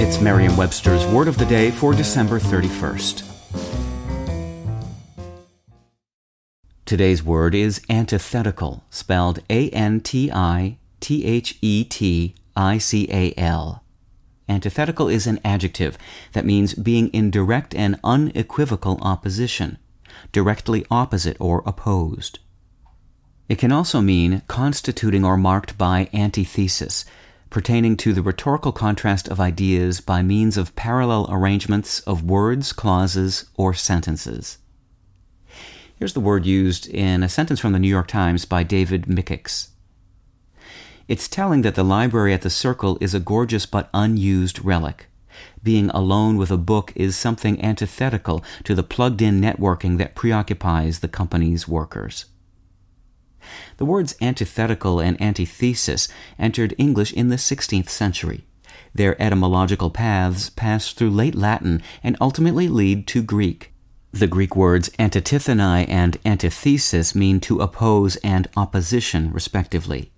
It's Merriam Webster's Word of the Day for December 31st. Today's word is antithetical, spelled A N T I T H E T I C A L. Antithetical is an adjective that means being in direct and unequivocal opposition, directly opposite or opposed. It can also mean constituting or marked by antithesis, pertaining to the rhetorical contrast of ideas by means of parallel arrangements of words, clauses, or sentences. Here's the word used in a sentence from the New York Times by David Mikics. It's telling that the library at the Circle is a gorgeous but unused relic. Being alone with a book is something antithetical to the plugged in networking that preoccupies the company's workers. The words antithetical and antithesis entered English in the 16th century. Their etymological paths pass through late Latin and ultimately lead to Greek. The Greek words antitithenai and antithesis mean to oppose and opposition, respectively.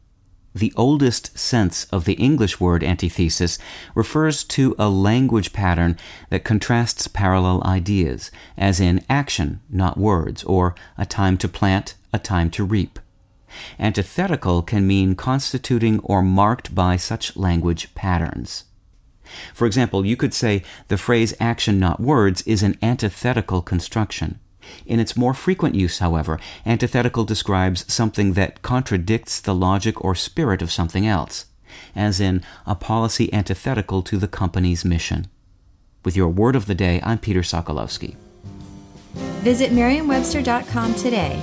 The oldest sense of the English word antithesis refers to a language pattern that contrasts parallel ideas, as in action, not words, or a time to plant, a time to reap. Antithetical can mean constituting or marked by such language patterns. For example, you could say the phrase action, not words is an antithetical construction. In its more frequent use, however, antithetical describes something that contradicts the logic or spirit of something else, as in a policy antithetical to the company's mission. With your word of the day, I'm Peter Sokolowski. Visit Merriam-Webster.com today